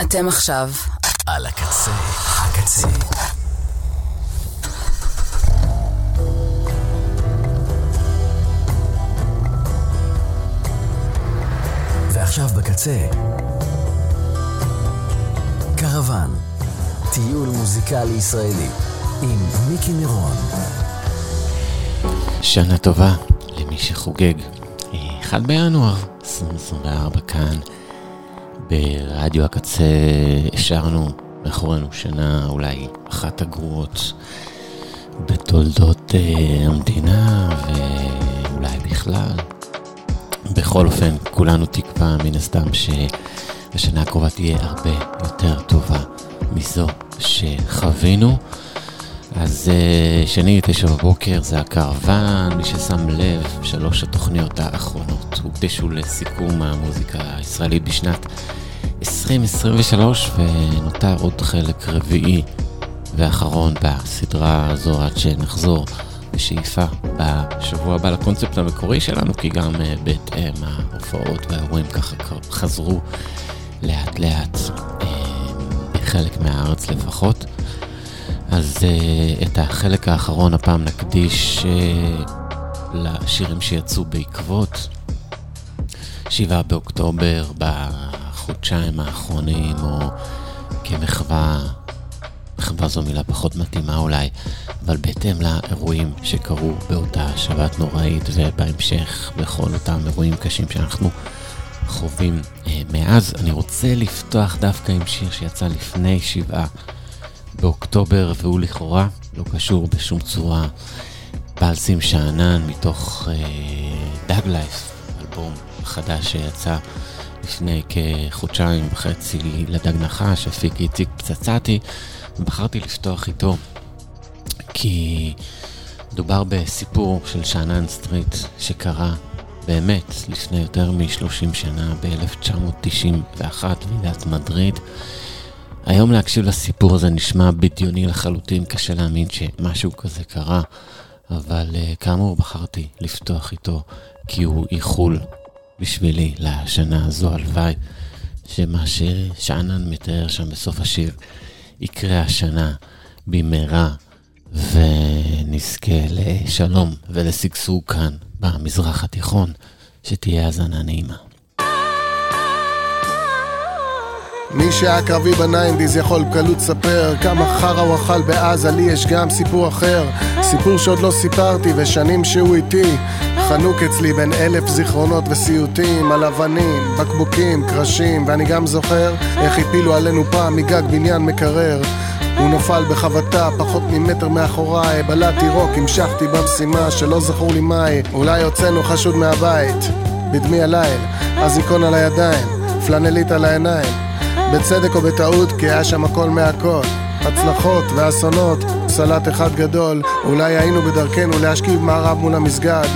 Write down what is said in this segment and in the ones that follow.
אתם עכשיו על הקצה, הקצה. ועכשיו בקצה, קרוון, טיול מוזיקלי ישראלי, עם מיקי מירון. שנה טובה למי שחוגג. 1 בינואר 2024 כאן ברדיו הקצה השארנו מאחורינו שנה אולי אחת הגרועות בתולדות uh, המדינה ואולי בכלל. בכל אופן, כולנו תקווה מן הסתם שהשנה הקרובה תהיה הרבה יותר טובה מזו שחווינו. אז uh, שני, תשע בבוקר, זה הקרוון, מי ששם לב, שלוש התוכניות האחרונות הוקדשו לסיכום המוזיקה הישראלית בשנת 2023, ונותר עוד חלק רביעי ואחרון בסדרה הזו עד שנחזור בשאיפה בשבוע הבא לקונספט המקורי שלנו, כי גם uh, בהתאם ההופעות והאירועים ככה חזרו לאט לאט uh, בחלק מהארץ לפחות. אז uh, את החלק האחרון הפעם נקדיש uh, לשירים שיצאו בעקבות 7 באוקטובר בחודשיים האחרונים, או כמחווה, מחווה זו מילה פחות מתאימה אולי, אבל בהתאם לאירועים שקרו באותה שבת נוראית ובהמשך בכל אותם אירועים קשים שאנחנו חווים uh, מאז, אני רוצה לפתוח דווקא עם שיר שיצא לפני שבעה. באוקטובר, והוא לכאורה לא קשור בשום צורה. פלסים שאנן מתוך דאג uh, לייף, אלבום חדש שיצא לפני כחודשיים וחצי לדג נחש, אפיק איציק פצצתי, ובחרתי לפתוח איתו כי מדובר בסיפור של שאנן סטריט שקרה באמת לפני יותר מ-30 שנה, ב-1991, ועידת מדריד. היום להקשיב לסיפור הזה נשמע בדיוני לחלוטין, קשה להאמין שמשהו כזה קרה, אבל uh, כאמור בחרתי לפתוח איתו כי הוא איחול בשבילי לשנה הזו, הלוואי שמה ששאנן מתאר שם בסוף השיר יקרה השנה במהרה ונזכה לשלום ולשגשוג כאן במזרח התיכון, שתהיה האזנה נעימה. מי שהיה קרבי בניינדיז יכול בקלות לספר כמה חרא הוא אכל בעזה, לי יש גם סיפור אחר. סיפור שעוד לא סיפרתי ושנים שהוא איתי. חנוק אצלי בין אלף זיכרונות וסיוטים על אבנים, בקבוקים, קרשים ואני גם זוכר איך הפילו עלינו פעם מגג בניין מקרר. הוא נפל בחבטה פחות ממטר מאחוריי בלעתי רוק, המשכתי במשימה שלא זכור לי מהי. אולי הוצאנו חשוד מהבית בדמי הליל, אזיקון על הידיים, פלנלית על העיניים בצדק או בטעות, כי היה שם הכל מהכל. הצלחות ואסונות, סלט אחד גדול, אולי היינו בדרכנו להשכיב מערב מול המסגד.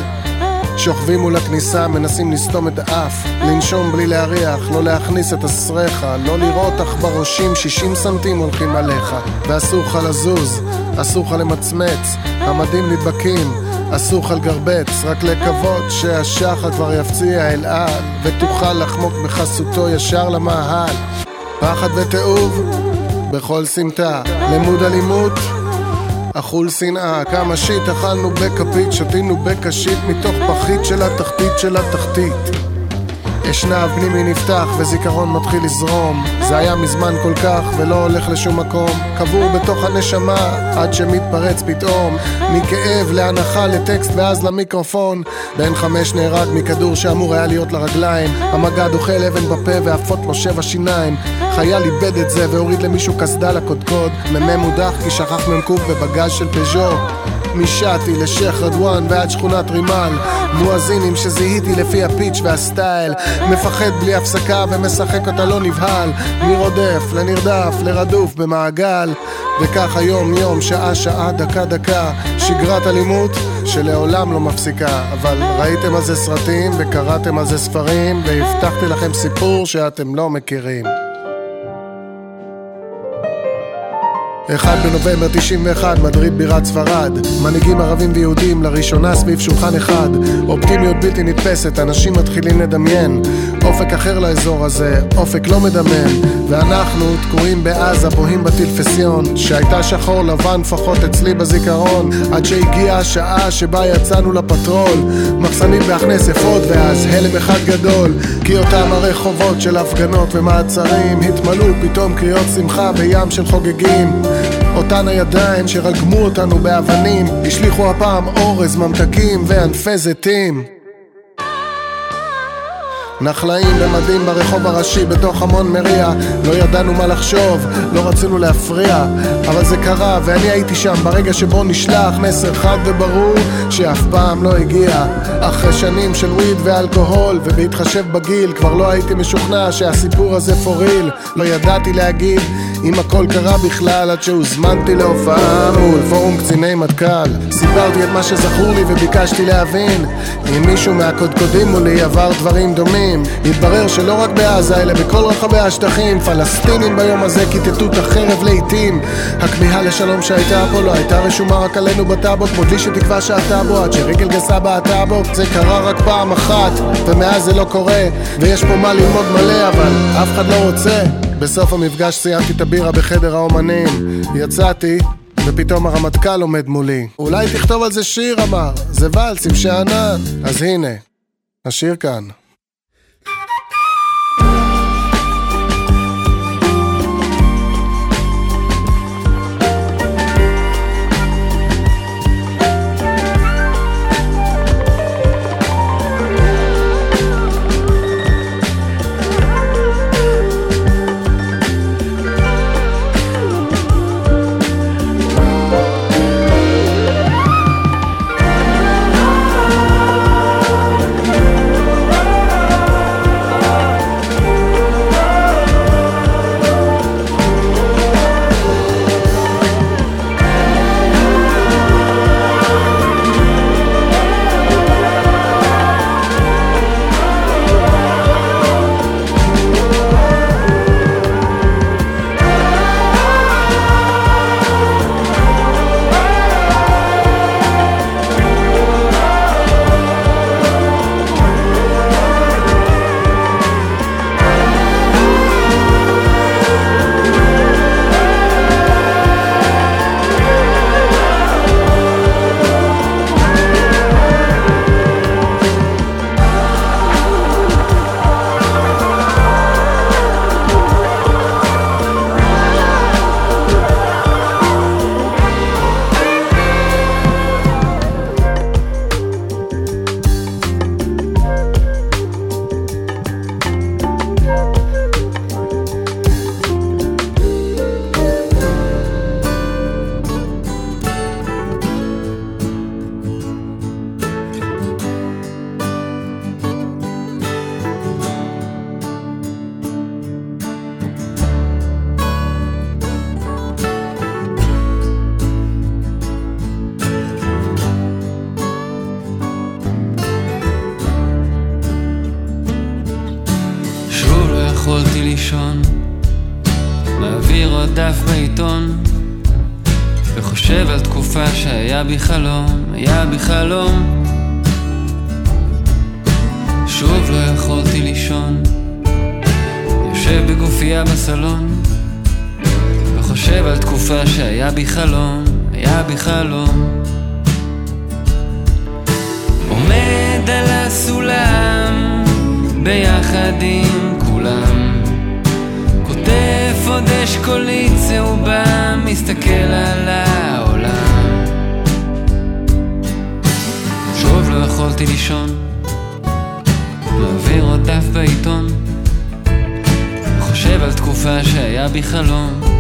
שוכבים מול הכניסה, מנסים לסתום את האף, לנשום בלי להריח, לא להכניס את הסרחה, לא לראות עכברושים 60 סנטים הולכים עליך, ואסור לך לזוז, אסור לך למצמץ, המדים נדבקים, אסור לך לגרבץ, רק לקוות שהשחר כבר יפציע אל על, ותוכל לחמוק בחסותו ישר למאהל. פחד ותיעוב בכל סמטה, לימוד אלימות, אכול שנאה, כמה שיט אכלנו בכפית, שתינו בקשית מתוך פחית של התחתית של התחתית. אשנב פנימי נפתח וזיכרון מתחיל לזרום. זה היה מזמן כל כך ולא הולך לשום מקום. קבור בתוך הנשמה עד שמתפרץ פתאום. מכאב להנחה לטקסט ואז למיקרופון. בן חמש נהרג מכדור שאמור היה להיות לרגליים. המג"ד אוכל אבן בפה ועפות לו שבע שיניים. חייל איבד את זה והוריד למישהו קסדה לקודקוד. מ"מ מודח כי שכח מ"ק בבגז של פז'ו משעתי לשייח' רדואן ועד שכונת רימל מואזינים שזיהיתי לפי הפיץ' והסטייל. מפחד בלי הפסקה ומשחק אותה לא נבהל. מרודף לנרדף לרדוף במעגל. וכך יום יום שעה שעה דקה דקה. שגרת אלימות שלעולם לא מפסיקה. אבל ראיתם על זה סרטים וקראתם על זה ספרים והבטחתי לכם סיפור שאתם לא מכירים 1 בנובמבר 91, מדריד בירת ספרד. מנהיגים ערבים ויהודים לראשונה סביב שולחן אחד. אופטימיות בלתי נתפסת, אנשים מתחילים לדמיין אופק אחר לאזור הזה, אופק לא מדמם ואנחנו תקועים בעזה, בוהים בטלפסיון שהייתה שחור לבן לפחות אצלי בזיכרון עד שהגיעה השעה שבה יצאנו לפטרול. מחסנים בהכנס אפוד ואז הלם אחד גדול כי אותם הרחובות של הפגנות ומעצרים התמלאו פתאום קריאות שמחה בים של חוגגים. אותן הידיים שרגמו אותנו באבנים השליכו הפעם אורז, ממתקים וענפי זיתים נחלאים במדים ברחוב הראשי בתוך המון מריע. לא ידענו מה לחשוב, לא רצינו להפריע אבל זה קרה ואני הייתי שם. ברגע שבו נשלח מסר חד וברור שאף פעם לא הגיע. אחרי שנים של וויד ואלכוהול ובהתחשב בגיל כבר לא הייתי משוכנע שהסיפור הזה פוריל. לא ידעתי להגיד אם הכל קרה בכלל עד שהוזמנתי להופעה מול פורום קציני מטכ"ל. סיפרתי את מה שזכור לי וביקשתי להבין. אם מישהו מהקודקודים מולי עבר דברים דומים התברר שלא רק בעזה אלא בכל רחבי השטחים. פלסטינים ביום הזה כיתתו את החרב לעיתים. הכמיהה לשלום שהייתה פה לא הייתה רשומה רק עלינו בטאבו כמו דלי שתקווה שעתה בו. עד שרגל גסה בעטה בו זה קרה רק פעם אחת ומאז זה לא קורה. ויש פה מה ללמוד מלא אבל אף אחד לא רוצה בסוף המפגש סיימתי את הבירה בחדר האומנים. יצאתי ופתאום הרמטכ"ל עומד מולי. אולי תכתוב על זה שיר אמר. זה ואלס עם שאנן אז הנה השיר כאן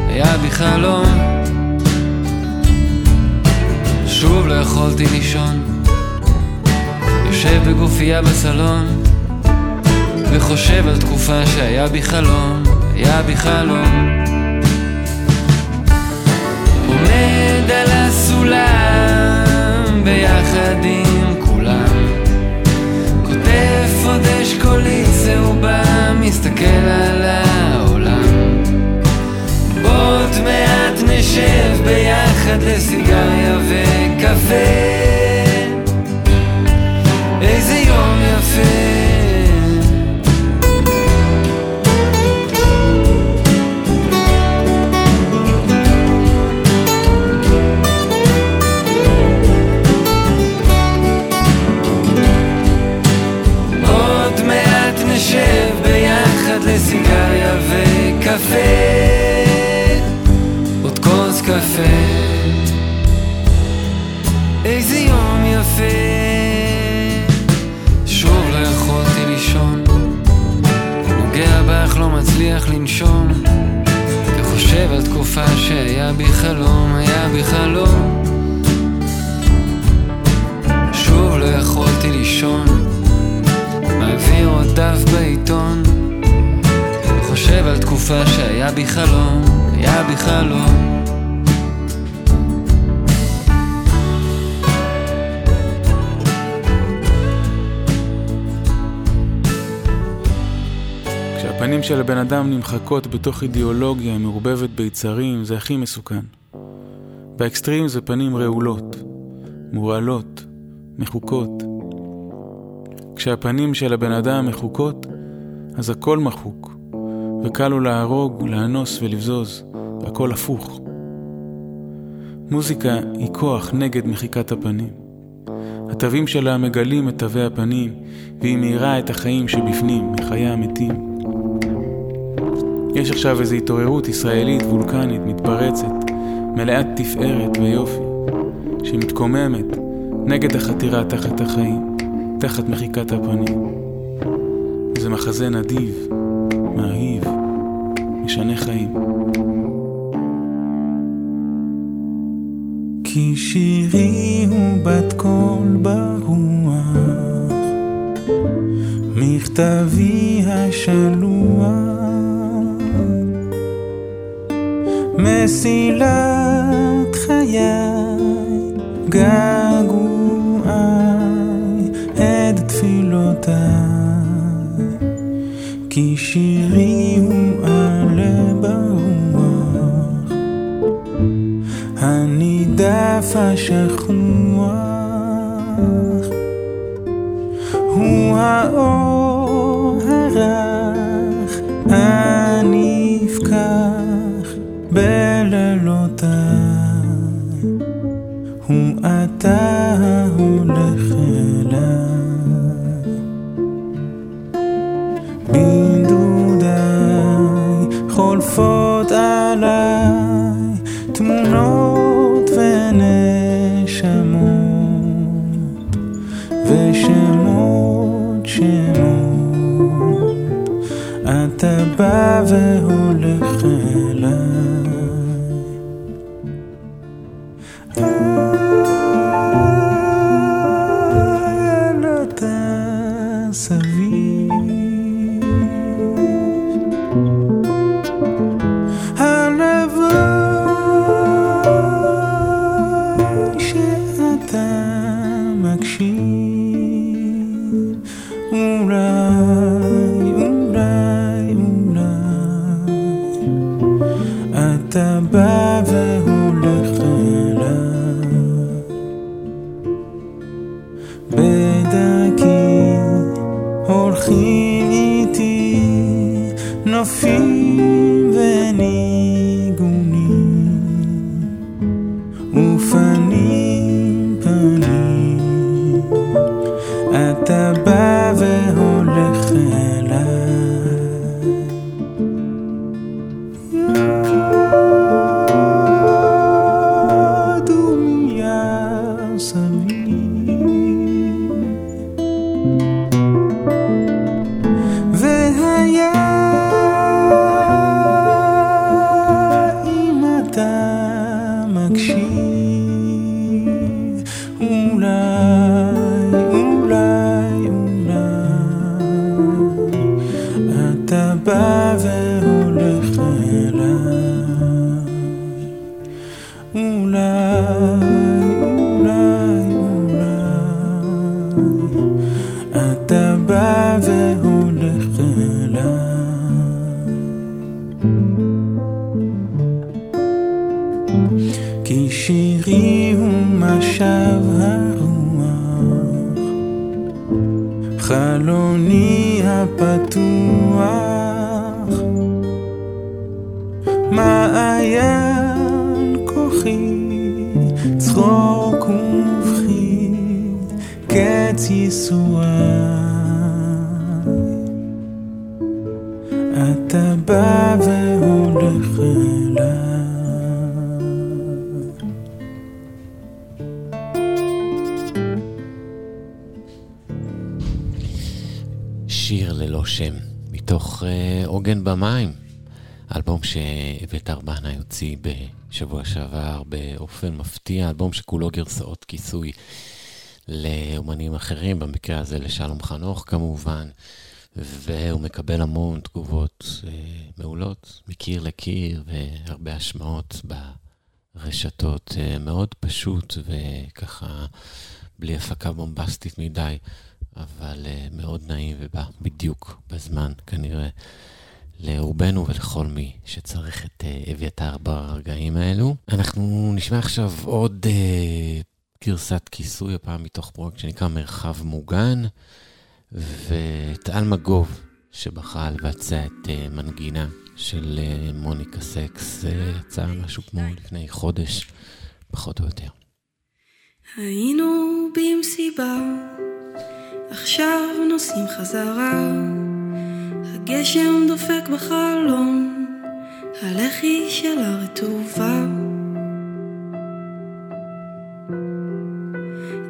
היה בי חלום שוב לא יכולתי לישון יושב בגופייה בסלון וחושב על תקופה שהיה בי חלום, היה בי חלום. עומד על הסולם ביחד עם כולם, כותב עוד אשכולית צהובה, מסתכל על העולם. מעט נשב ביחד לסיגריה וקפה. איזה יום יפה. נשב ביחד לסיגריה וקפה. יפה. איזה יום יפה. שוב לא יכולתי לישון. נוגע בך לא מצליח לנשום. וחושב על תקופה שהיה בי חלום, היה בי חלום. שוב לא יכולתי לישון. מעביר עוד דף בעיתון. חושב על תקופה שהיה בי חלום, היה בי חלום. הפנים של הבן אדם נמחקות בתוך אידיאולוגיה מעורבבת ביצרים, זה הכי מסוכן. באקסטרים זה פנים רעולות, מורעלות, מחוקות. כשהפנים של הבן אדם מחוקות, אז הכל מחוק, וקל לו להרוג, לאנוס ולבזוז, והכל הפוך. מוזיקה היא כוח נגד מחיקת הפנים. התווים שלה מגלים את תווי הפנים, והיא מאירה את החיים שבפנים, מחיי המתים. יש עכשיו איזו התעוררות ישראלית וולקנית מתפרצת, מלאת תפארת ויופי, שמתקוממת נגד החתירה תחת החיים, תחת מחיקת הפנים. זה מחזה נדיב, מאהיב, משנה חיים. כי שירי הוא בת קול ברוח, מכתבי השלוח מסילת חיי, געגועי, עד תפילותיי, כי שירי הוא עלה ברוח, הנידף השכוח, הוא האור בא והולך אליי מה הרוח, חלוני הפתוח, מעיין כוחי, צחוק ובכי, קץ ייסורי. אתה בא רושם, מתוך אה, עוגן במים, אלבום שאביתר בנה הוציא בשבוע שעבר באופן מפתיע, אלבום שכולו גרסאות כיסוי לאומנים אחרים, במקרה הזה לשלום חנוך כמובן, והוא מקבל המון תגובות אה, מעולות, מקיר לקיר, והרבה השמעות ברשתות. אה, מאוד פשוט וככה, בלי הפקה בומבסטית מדי. אבל אה, מאוד נעים ובא בדיוק בזמן כנראה. לרובנו ולכל מי שצריך את uh, אביתר ברגעים האלו. אנחנו נשמע עכשיו עוד uh, גרסת כיסוי, הפעם מתוך פרויקט שנקרא מרחב מוגן, ואת אלמגוב שבחרה לבצע את uh, מנגינה של uh, מוניקה סקס, uh, יצא משהו כמו לפני חודש, פחות או יותר. היינו במסיבה, עכשיו נוסעים חזרה. הגשם דופק בחלון, הלחי שלה רטובה.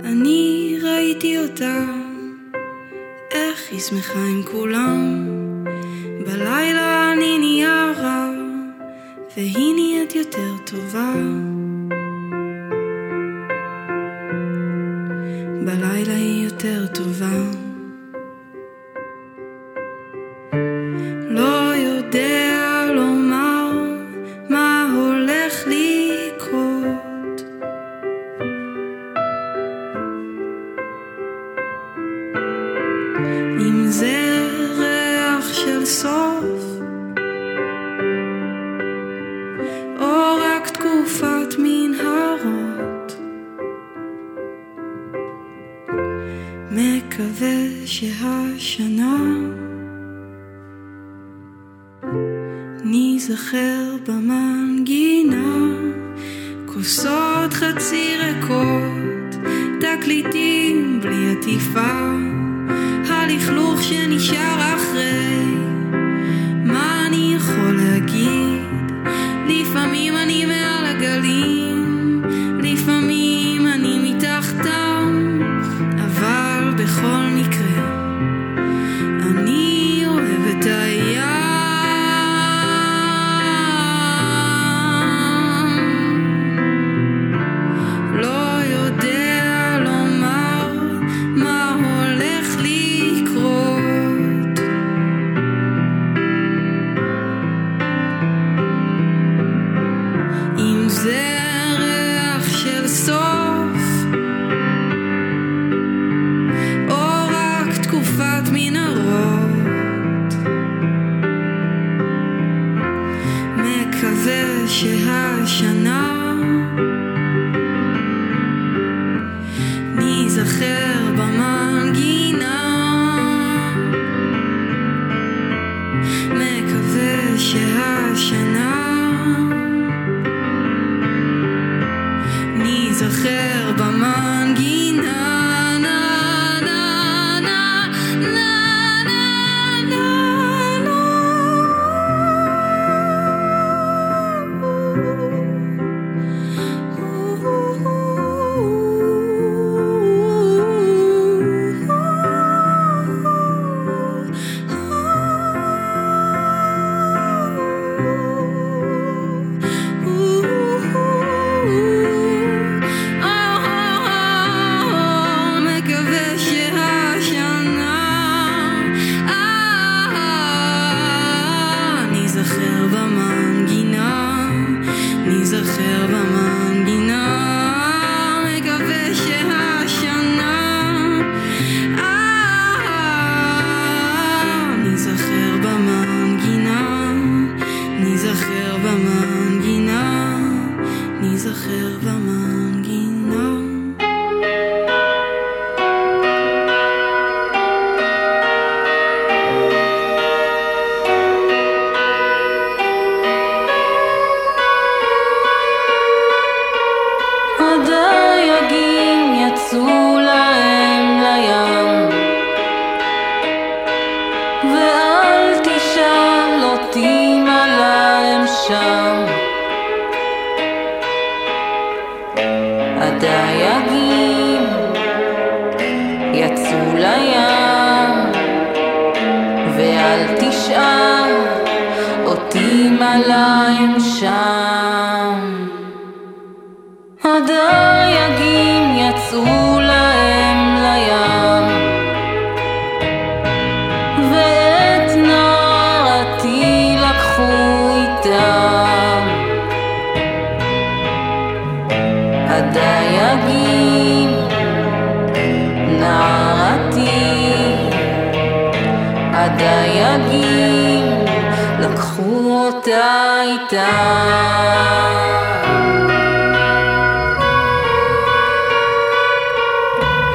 אני ראיתי אותה, איך היא שמחה עם כולם. בלילה אני נהיה רע, והיא נהיית יותר טובה. היא יותר טובה. מול הים ואל תשאל אותי מה להם שם. עדיין הדייגים לקחו אותה איתם.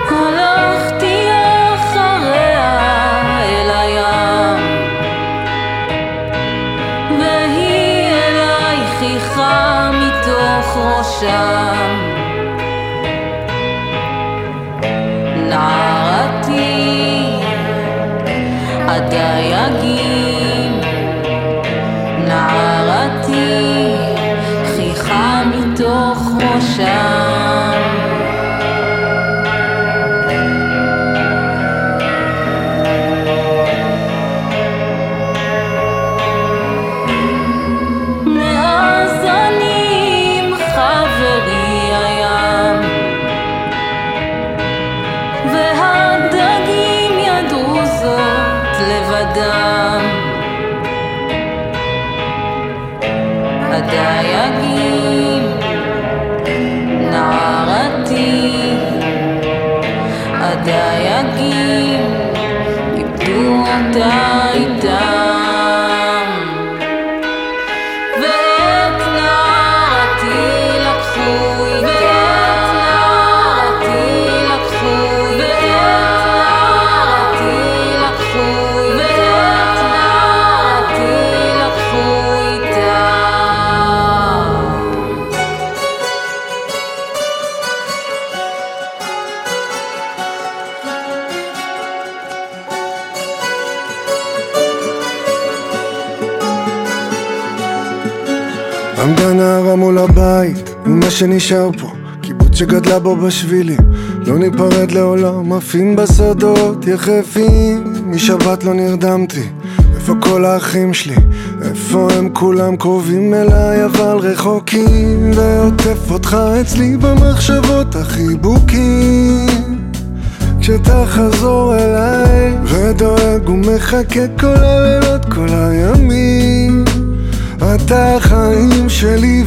הלכתי שנשאר פה, קיבוץ שגדלה בו בשבילים, לא ניפרד לעולם, עפים בשדות יחפים, משבת לא נרדמתי, איפה כל האחים שלי? איפה הם כולם קרובים אליי אבל רחוקים, ועוטף אותך אצלי במחשבות החיבוקים. כשתחזור אליי ודואג ומחכה כל הלילות, כל הימים. אתה החיים שלי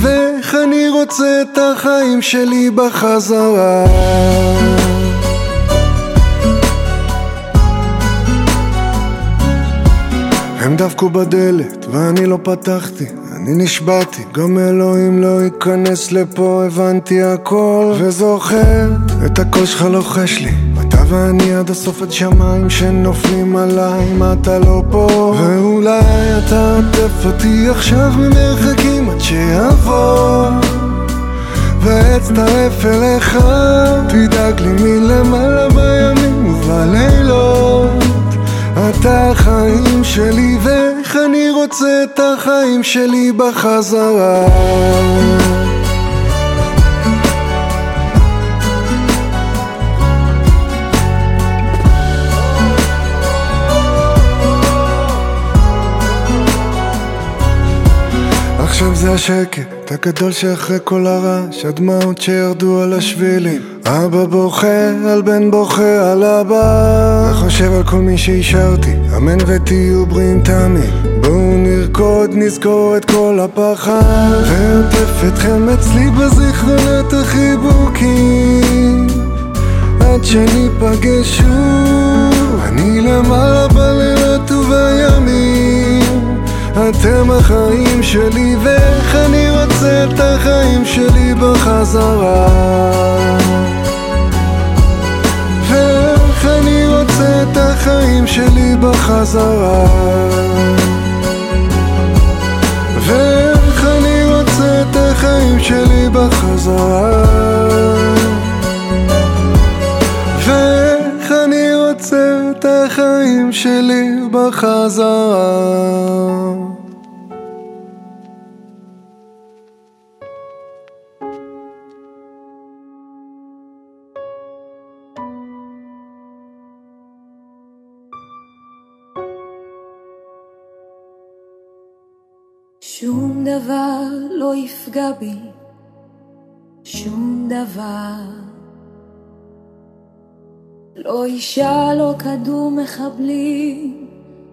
ואיך אני רוצה את החיים שלי בחזרה? הם דפקו בדלת ואני לא פתחתי אני נשבעתי, גם אלוהים לא ייכנס לפה, הבנתי הכל. וזוכר את הקול שלך לוחש לי ואני עד הסוף עד שמיים שנופלים עליי אם אתה לא פה? ואולי אתה עוטף אותי עכשיו ממרחקים עד שיעבור. ואצטרף אליך תדאג לי מלמעלה בימים ובלילות. אתה החיים שלי ואיך אני רוצה את החיים שלי בחזרה עכשיו זה השקט הגדול שאחרי כל הרעש הדמעות שירדו על השבילים. אבא בוכה על בן בוכה על אבא. וחושב על כל מי שהשארתי אמן ותהיו בריאים תמיד. בואו נרקוד נזכור את כל הפחד. ועוטף אתכם אצלי בזיכרונות החיבוקים. עד שניפגש שוב. אני למעלה ובימים אתם החיים שלי ואיך אני רוצה את החיים שלי בחזרה. ואיך אני רוצה את החיים שלי בחזרה. ואיך אני רוצה את החיים שלי בחזרה. ואיך אני רוצה את החיים שלי בחזרה דבר לא יפגע בי, שום דבר. לא אישה, לא כדור מחבלים,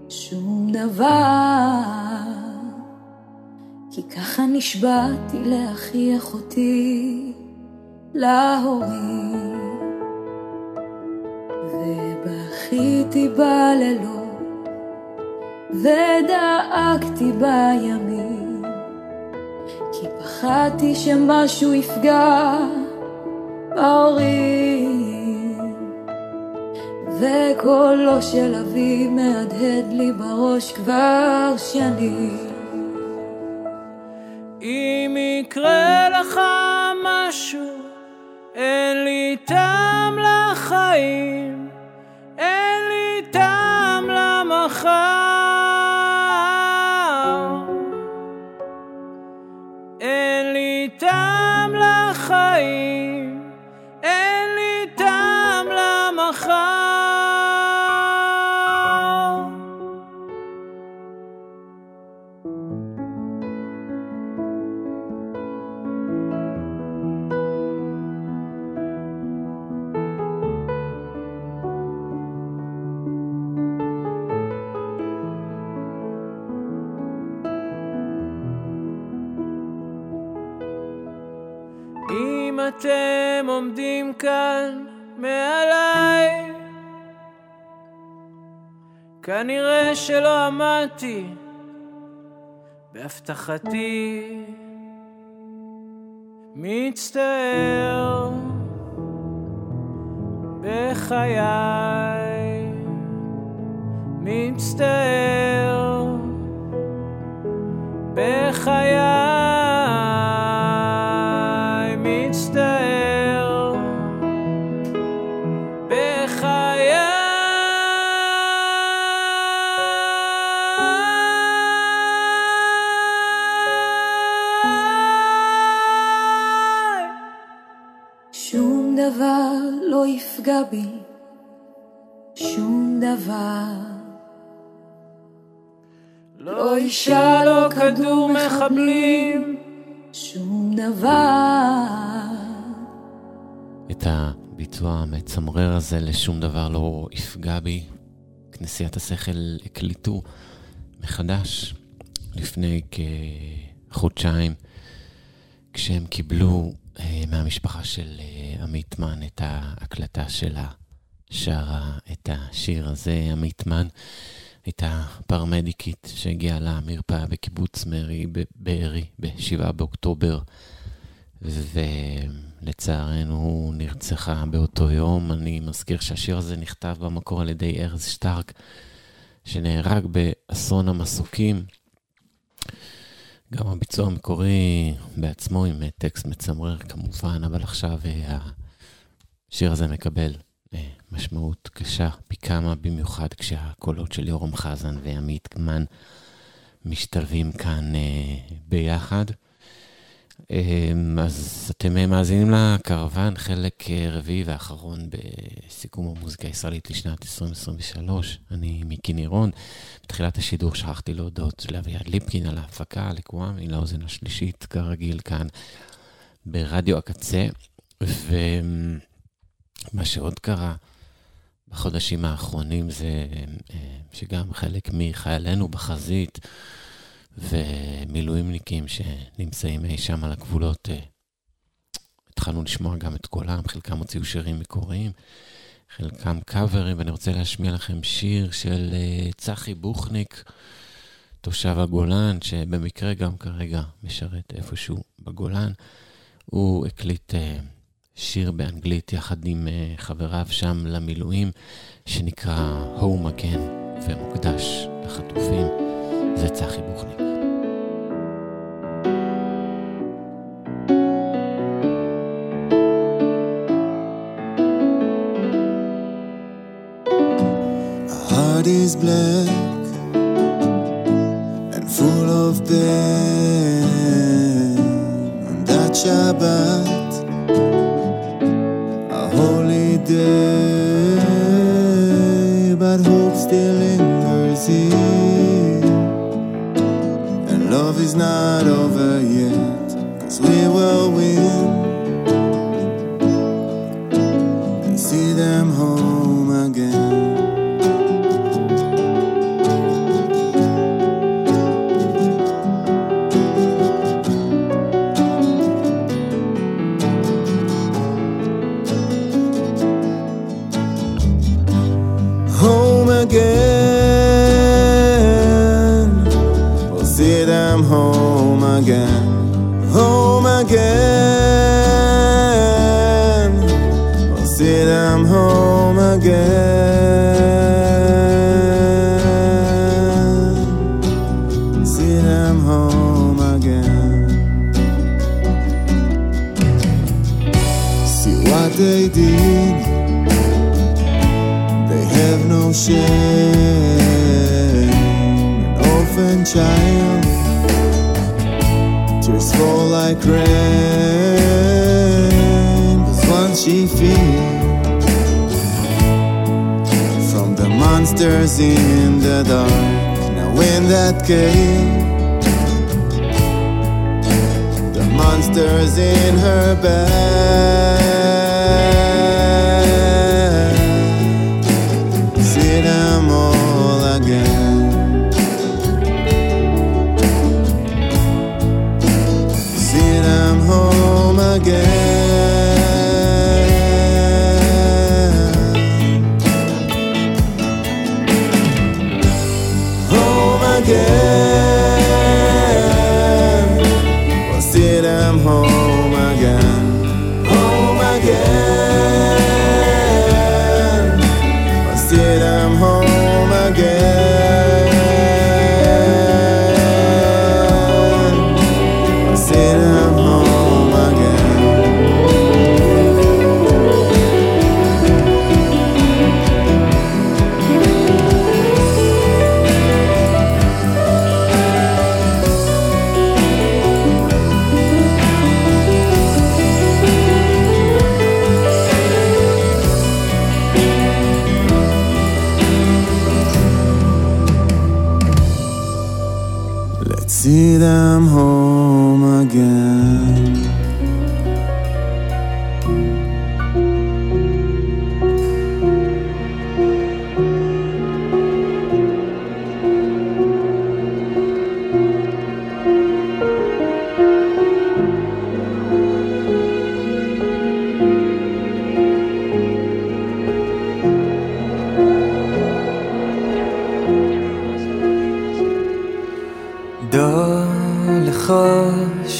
שום דבר. כי ככה נשבעתי לאחי אחותי, להורים. ובכיתי בלילות, ודאגתי בימים, כי פחדתי שמשהו יפגע בהורים. וקולו של אבי מהדהד לי בראש כבר שנים. אם יקרה לך משהו, אין לי טעם לחיים, אתם עומדים כאן מעליי, כנראה שלא עמדתי בהבטחתי. מצטער בחיי, מצטער בחיי, שום דבר לא יפגע בי, שום דבר. לא אישה, לא כדור מחבלים, שום דבר. את הביצוע המצמרר הזה לשום דבר לא יפגע בי. כנסיית השכל הקליטו מחדש לפני כחודשיים, כשהם קיבלו מהמשפחה של אה, עמיתמן את ההקלטה שלה שרה את השיר הזה. עמיתמן הייתה פרמדיקית שהגיעה למרפאה בקיבוץ מרי בבארי ב-7 באוקטובר, ולצערנו נרצחה באותו יום. אני מזכיר שהשיר הזה נכתב במקור על ידי ארז שטרק, שנהרג באסון המסוקים. גם הביצוע המקורי בעצמו עם טקסט מצמרר כמובן, אבל עכשיו אה, השיר הזה מקבל אה, משמעות קשה פי כמה, במיוחד כשהקולות של יורם חזן ועמית מן משתלבים כאן אה, ביחד. אה, אז אתם מאזינים לקרוון, חלק אה, רביעי ואחרון בסיכום המוזיקה הישראלית לשנת 2023. אני מיקי נירון. בתחילת השידור שכחתי להודות לאביעד ליפקין על ההפקה, לקוואמי, לאוזן השלישית, כרגיל כאן ברדיו הקצה. ומה שעוד קרה בחודשים האחרונים זה אה, שגם חלק מחיילינו בחזית ומילואימניקים שנמצאים אי שם על הגבולות, אה, התחלנו לשמוע גם את קולם, חלקם הוציאו שירים מקוריים, חלקם קאברים, ואני רוצה להשמיע לכם שיר של אה, צחי בוכניק, תושב הגולן, שבמקרה גם כרגע משרת איפשהו בגולן. הוא הקליט שיר באנגלית יחד עם חבריו שם למילואים, שנקרא Home Again, ומוקדש לחטופים. זה צחי בוכניק. is black and full of pain. That Shabbat, a holy day, is not over fall like rain. But once she feels from the monsters in the dark. Now in that cave, the monsters in her bed.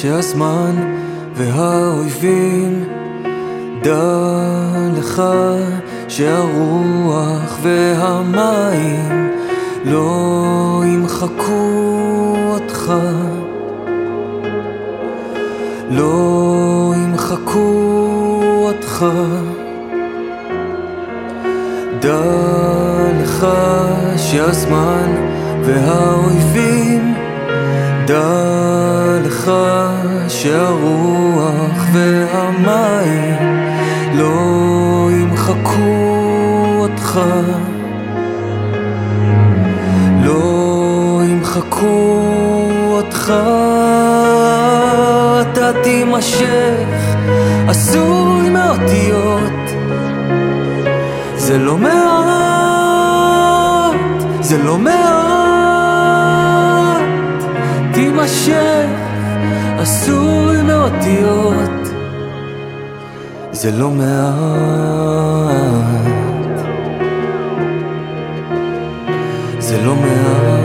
שהזמן והאויבים דע לך שהרוח והמים לא ימחקו אותך. לא ימחקו אותך. דע לך שהזמן והאויבים דע לך שהרוח והמים לא ימחקו אותך. לא ימחקו אותך. אתה תימשך. עשוי מאותיות. זה לא מעט, זה לא מעט. תימשך עשוי מאותיות. זה לא מעט. זה לא מעט.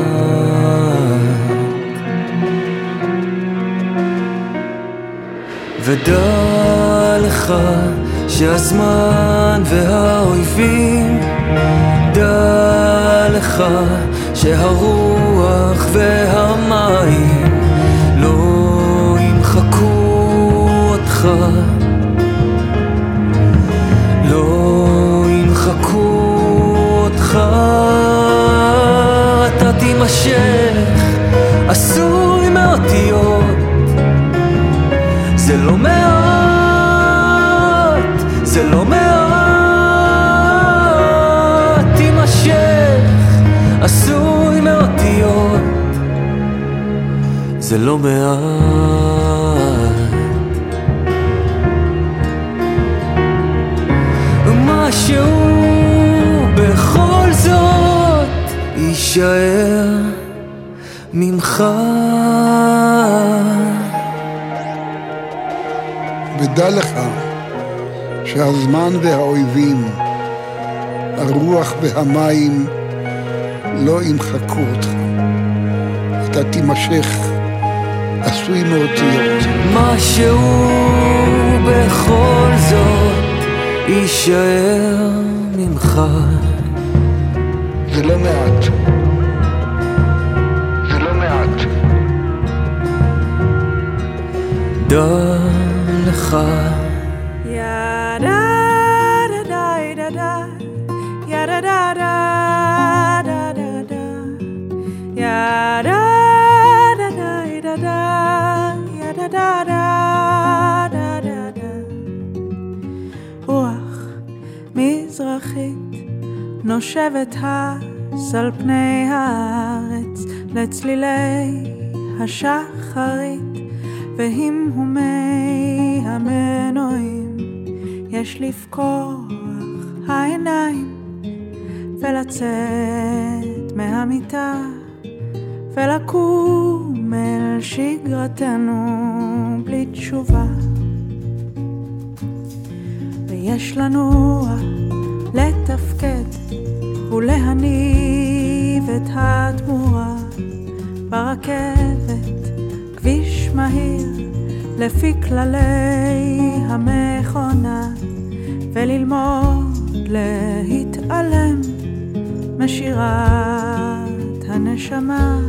ודע לך שהזמן והאויבים דע לך שהרוח והמים תימשך עשוי מאותיות זה לא מעט, זה לא מעט, תימשך, עשוי מאותיות, זה לא מעט. יישאר ממך. ודע לך שהזמן והאויבים, הרוח והמים לא ימחקו אותך. אתה תימשך עשוי מאותיות. משהו בכל זאת יישאר ממך. דע לך. רוח מזרחית נושבת הס על פני הארץ לצלילי השחרית והמהומי המנועים. יש לפקוח העיניים ולצאת מהמיטה ולקום אל שגרתנו בלי תשובה. ויש לנוע לתפקד ולהניב את התמורה ברכבת מהיר לפי כללי המכונה וללמוד להתעלם משירת הנשמה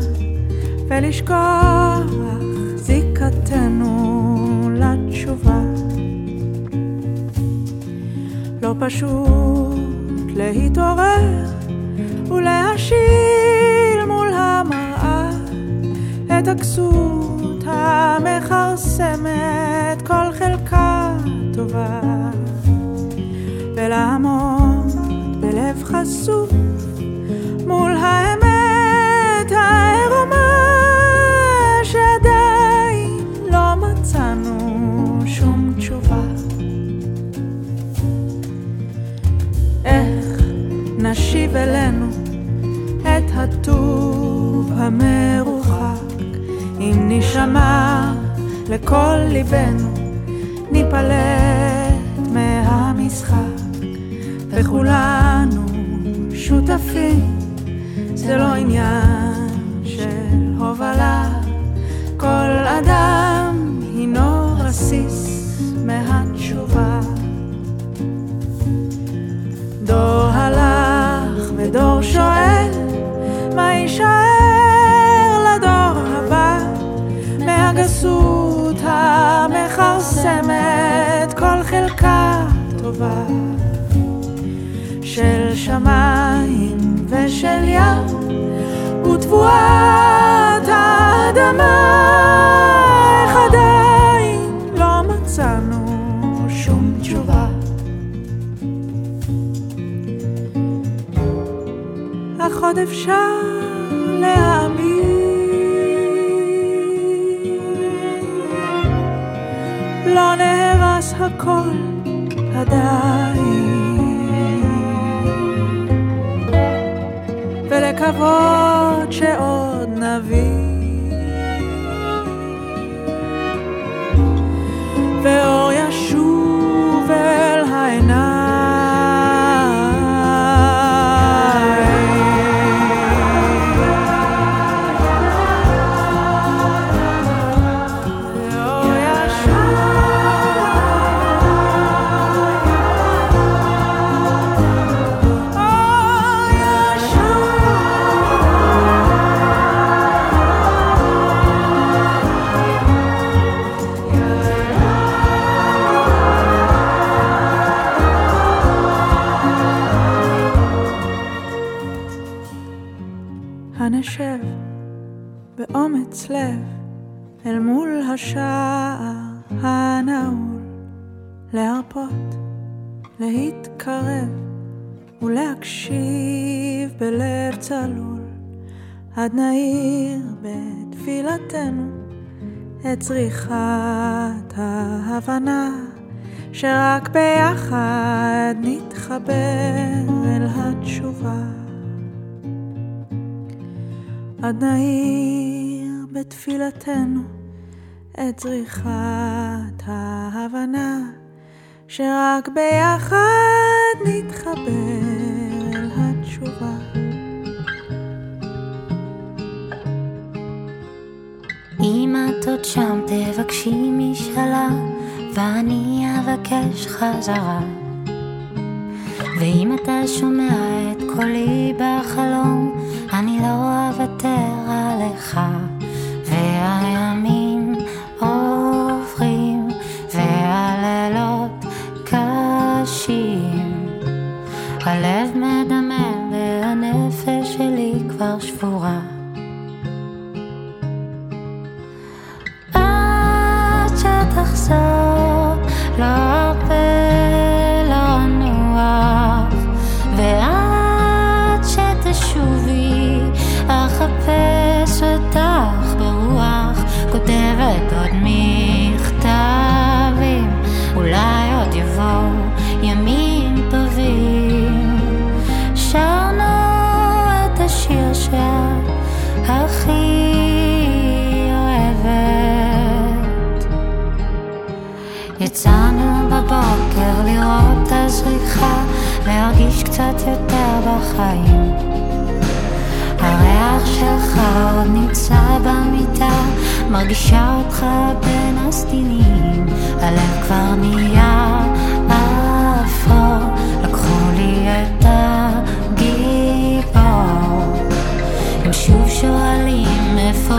ולשכוח זיקתנו לתשובה. לא פשוט להתעורר ולהשיל מול המראה את הכסות המכרסמת כל חלקה טובה ולעמוד בלב חשוף מול האמת העירומה שעדיין לא מצאנו שום תשובה. איך נשיב אלינו את הטוב המרוחק אם נשמע לכל ליבנו ניפלט מהמשחק. וכולנו שותפים זה לא עניין של הובלה. כל אדם הינו רסיס מהתשובה. דור הלך ודור שואל מה יישאר המכרסמת כל חלקה טובה של שמיים ושל ים ותבואת האדמה. איך עדיין לא מצאנו שום תשובה. אך עוד אפשר להאמין הכל עדיין. ולקוות שעוד נביא. ואור להתקרב ולהקשיב בלב צלול עד נעיר בתפילתנו את צריכת ההבנה שרק ביחד נתחבר אל התשובה. עד נעיר בתפילתנו את צריכת ההבנה שרק ביחד נתחבר אל חזרה. ואם אתה שומע את קולי בחלום אני לא אוותר עליך בחיים הריח שלך עוד נמצא במיטה מרגישה אותך בין הסדינים הלב כבר נהיה אפור לקחו לי את הגיבור. הם שוב שואלים איפה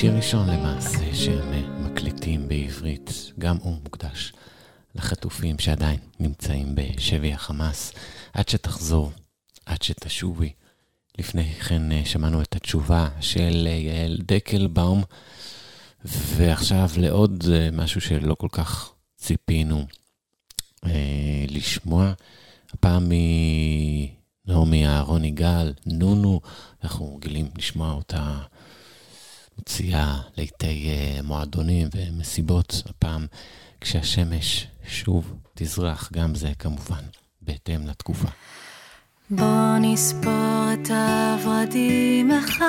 שיר ראשון למעשה שהם אה, מקליטים בעברית, גם הוא מוקדש לחטופים שעדיין נמצאים בשבי החמאס, עד שתחזור, עד שתשובי. לפני כן אה, שמענו את התשובה של אה, יעל דקלבאום, ועכשיו לעוד משהו שלא כל כך ציפינו לשמוע, הפעם מנעמי אהרון יגאל, נונו, אנחנו רגילים לשמוע אותה מוציאה ליטי אה, מועדונים ומסיבות, הפעם כשהשמש שוב תזרח, גם זה כמובן בהתאם לתקופה. בוא נספור את הורדים אחד-אחד,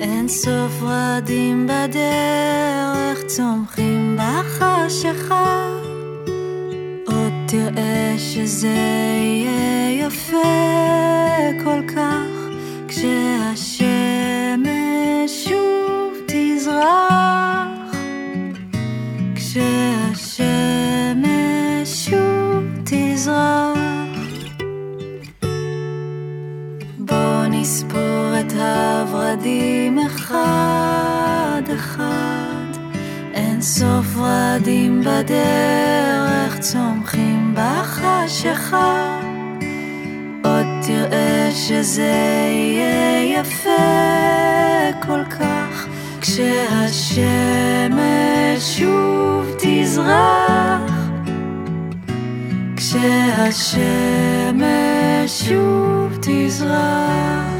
אין סוף ורדים בדרך צומחים בחשיכה. עוד תראה שזה יהיה יפה כל כך. כשהשמש שוב תזרח, כשהשמש שוב תזרח, בוא נספור את הורדים אחד אחד, אין סוף ורדים בדרך צומחים בחשיכה. עוד תראה שזה יהיה יפה כל כך. כשהשמש שוב תזרח כשהשמש שוב תזרח.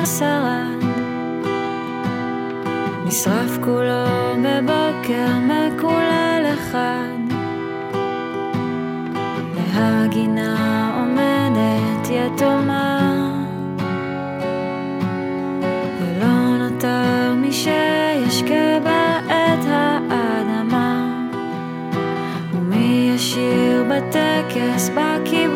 כבר שרד, נשרף כולו בבוקר מקולל אחד. והגינה עומדת יתומה, ולא נותר מי שישקה בה את האדמה, ומי ישיר בטקס בקיבוץ.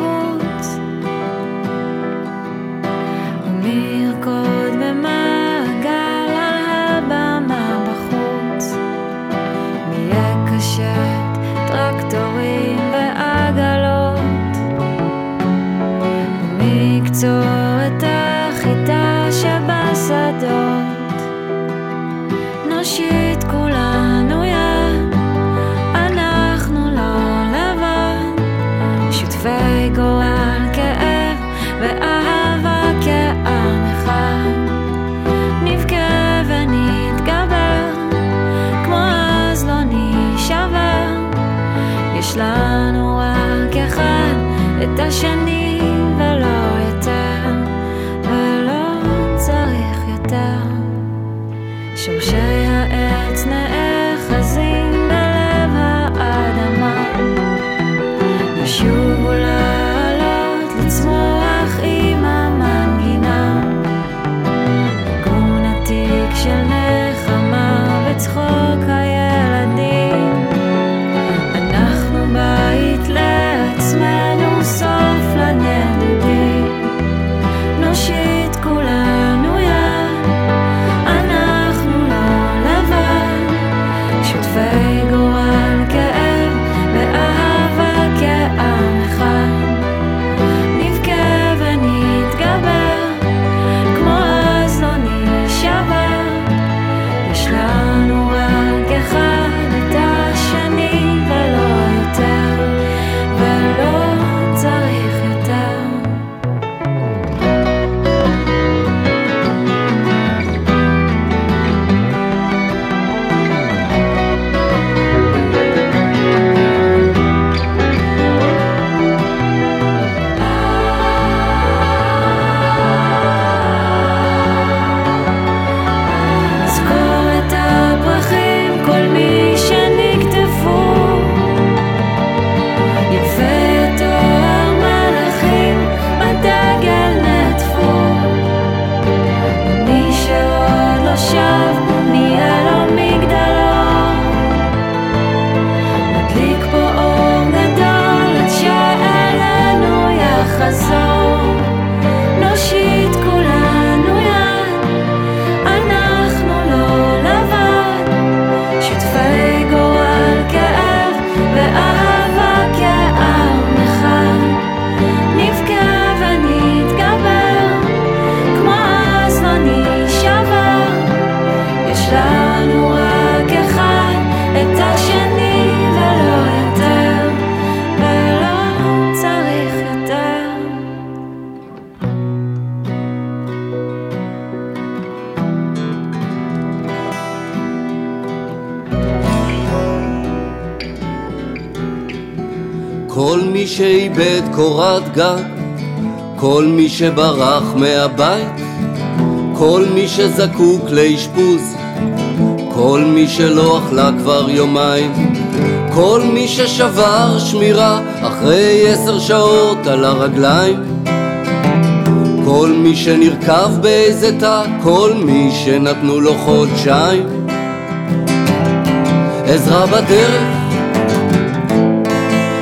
גג, כל מי שברח מהבית, כל מי שזקוק לאשפוז, כל מי שלא אכלה כבר יומיים, כל מי ששבר שמירה אחרי עשר שעות על הרגליים, כל מי שנרקב באיזה תא, כל מי שנתנו לו חודשיים. עזרה בדרך,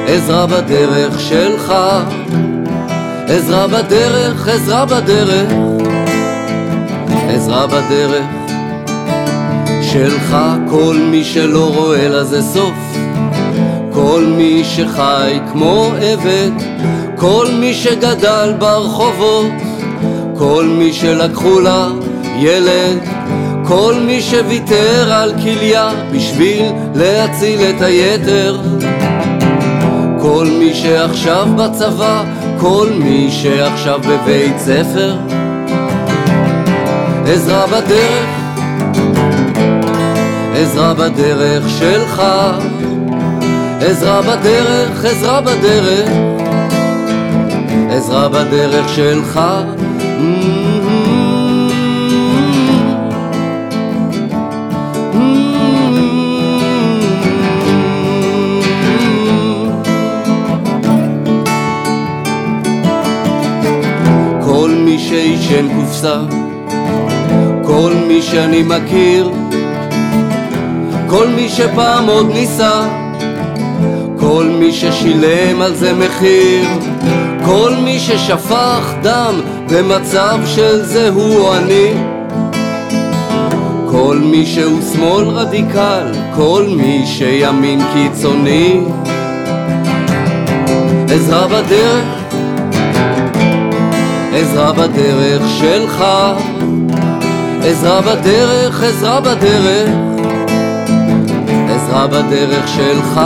עזרה בדרך שלך, עזרה בדרך, עזרה בדרך, עזרה בדרך שלך, כל מי שלא רואה לזה סוף, כל מי שחי כמו עבד, כל מי שגדל ברחובות, כל מי שלקחו לה ילד, כל מי שוויתר על כליה בשביל להציל את היתר, כל מי שעכשיו בצבא, כל מי שעכשיו בבית ספר, עזרה בדרך, עזרה בדרך שלך, עזרה בדרך, עזרה בדרך, עזרה בדרך שלך. כל שעישן קופסה, כל מי שאני מכיר, כל מי שפעם עוד ניסה, כל מי ששילם על זה מחיר, כל מי ששפך דם במצב של זה הוא אני, כל מי שהוא שמאל רדיקל, כל מי שימין קיצוני, עזרה בדרך, עזרה בדרך שלך, עזרה בדרך, עזרה בדרך, עזרה בדרך שלך.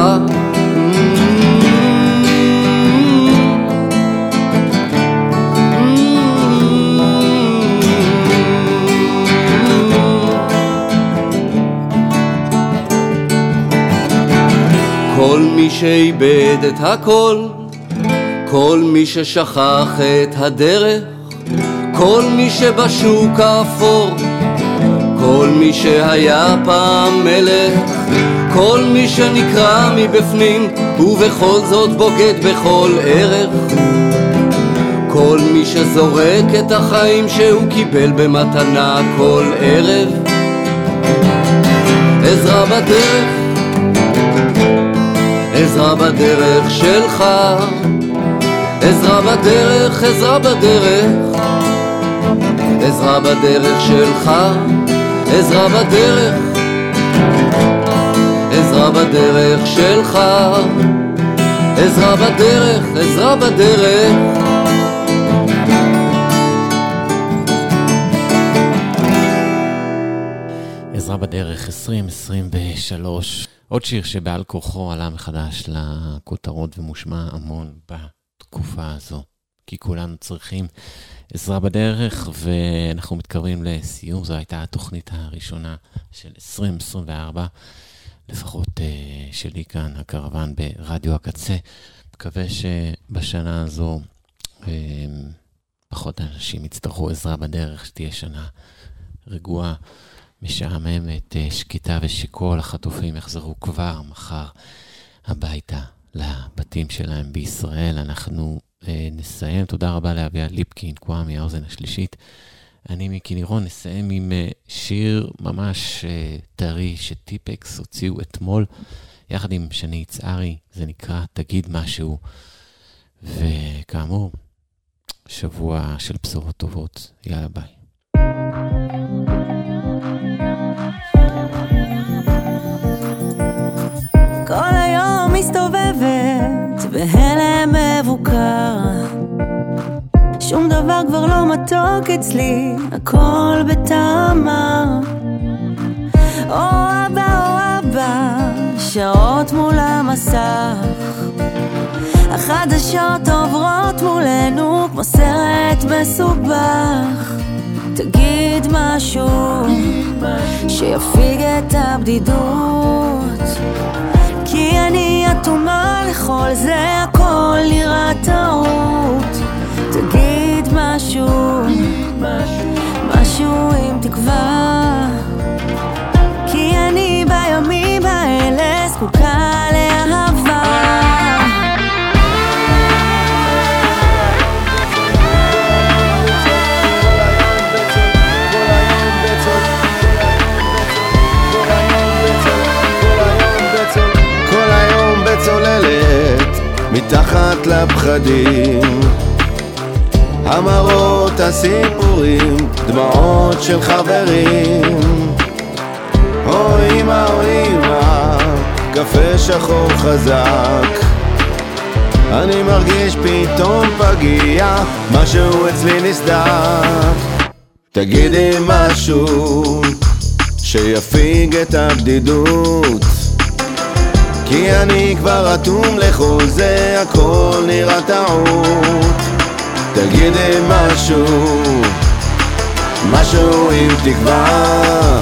כל מי שאיבד את הכל, כל מי ששכח הדרך, כל מי שבשוק האפור, כל מי שהיה פעם מלך, כל מי שנקרע מבפנים ובכל זאת בוגד בכל ערך, כל מי שזורק את החיים שהוא קיבל במתנה כל ערב, עזרה בדרך עזרה בדרך שלך, עזרה בדרך, עזרה בדרך, עזרה בדרך שלך, עזרה בדרך, עזרה בדרך שלך, עזרה בדרך, עזרה בדרך. עזרה בדרך 2023. עוד שיר שבעל כורחו עלה מחדש לכותרות ומושמע המון בתקופה הזו. כי כולנו צריכים עזרה בדרך, ואנחנו מתקרבים לסיום. זו הייתה התוכנית הראשונה של 2024, לפחות uh, שלי כאן, הקרוון ברדיו הקצה. מקווה שבשנה הזו uh, פחות אנשים יצטרכו עזרה בדרך, שתהיה שנה רגועה. משעממת, שקטה ושכל החטופים יחזרו כבר מחר הביתה לבתים שלהם בישראל. אנחנו אה, נסיים. תודה רבה לאביה ליפקין, קוואמי, האוזן השלישית. אני מיקי נירון, נסיים עם אה, שיר ממש אה, טרי שטיפקס הוציאו אתמול, יחד עם שני יצהרי, זה נקרא תגיד משהו. וכאמור, שבוע של בשורות טובות. יאללה ביי. מסתובבת בהלם מבוקר. שום דבר כבר לא מתוק אצלי, הכל בטעמה או אבא או אבא, שעות מול המסך. החדשות עוברות מולנו כמו סרט מסובך. תגיד משהו שיפיג את הבדידות אני אטומה לכל זה הכל נראה טעות. תגיד משהו, משהו עם תקווה. כי אני בימים האלה זקוקה לאהבה מתחת לפחדים. המראות, הסיפורים, דמעות של חברים. אוי אמא, אוי אמא, קפה שחור חזק. אני מרגיש פתאום פגיע, משהו אצלי נסדק. תגידי משהו שיפיג את הבדידות. כי אני כבר אטום לכל זה, הכל נראה טעות. תגידי משהו, משהו עם תקווה.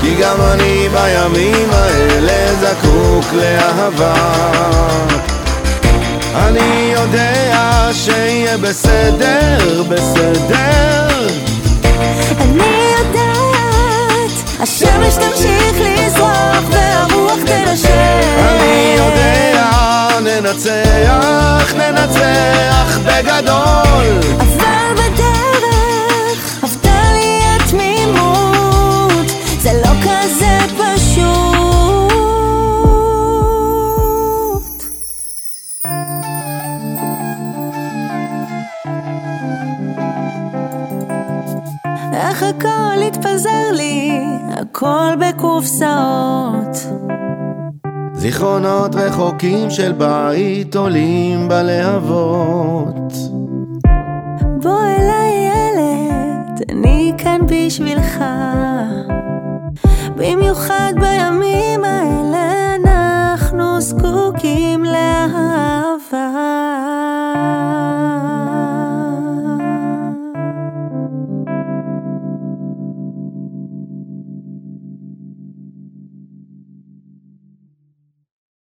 כי גם אני בימים האלה זקוק לאהבה. אני יודע שיהיה בסדר, בסדר. אני יודעת, השמש תמשיך לזרוח והרוח תנשם. אני יודע, ננצח, ננצח בגדול. אבל בדרך אבדה לי התמימות, זה לא כזה פשוט. איך הכל התפזר לי, הכל בקופסאות. זיכרונות רחוקים של בית עולים בלהבות. בוא אליי ילד, אני כאן בשבילך. במיוחד בימים האלה אנחנו זקוקים לאהבה.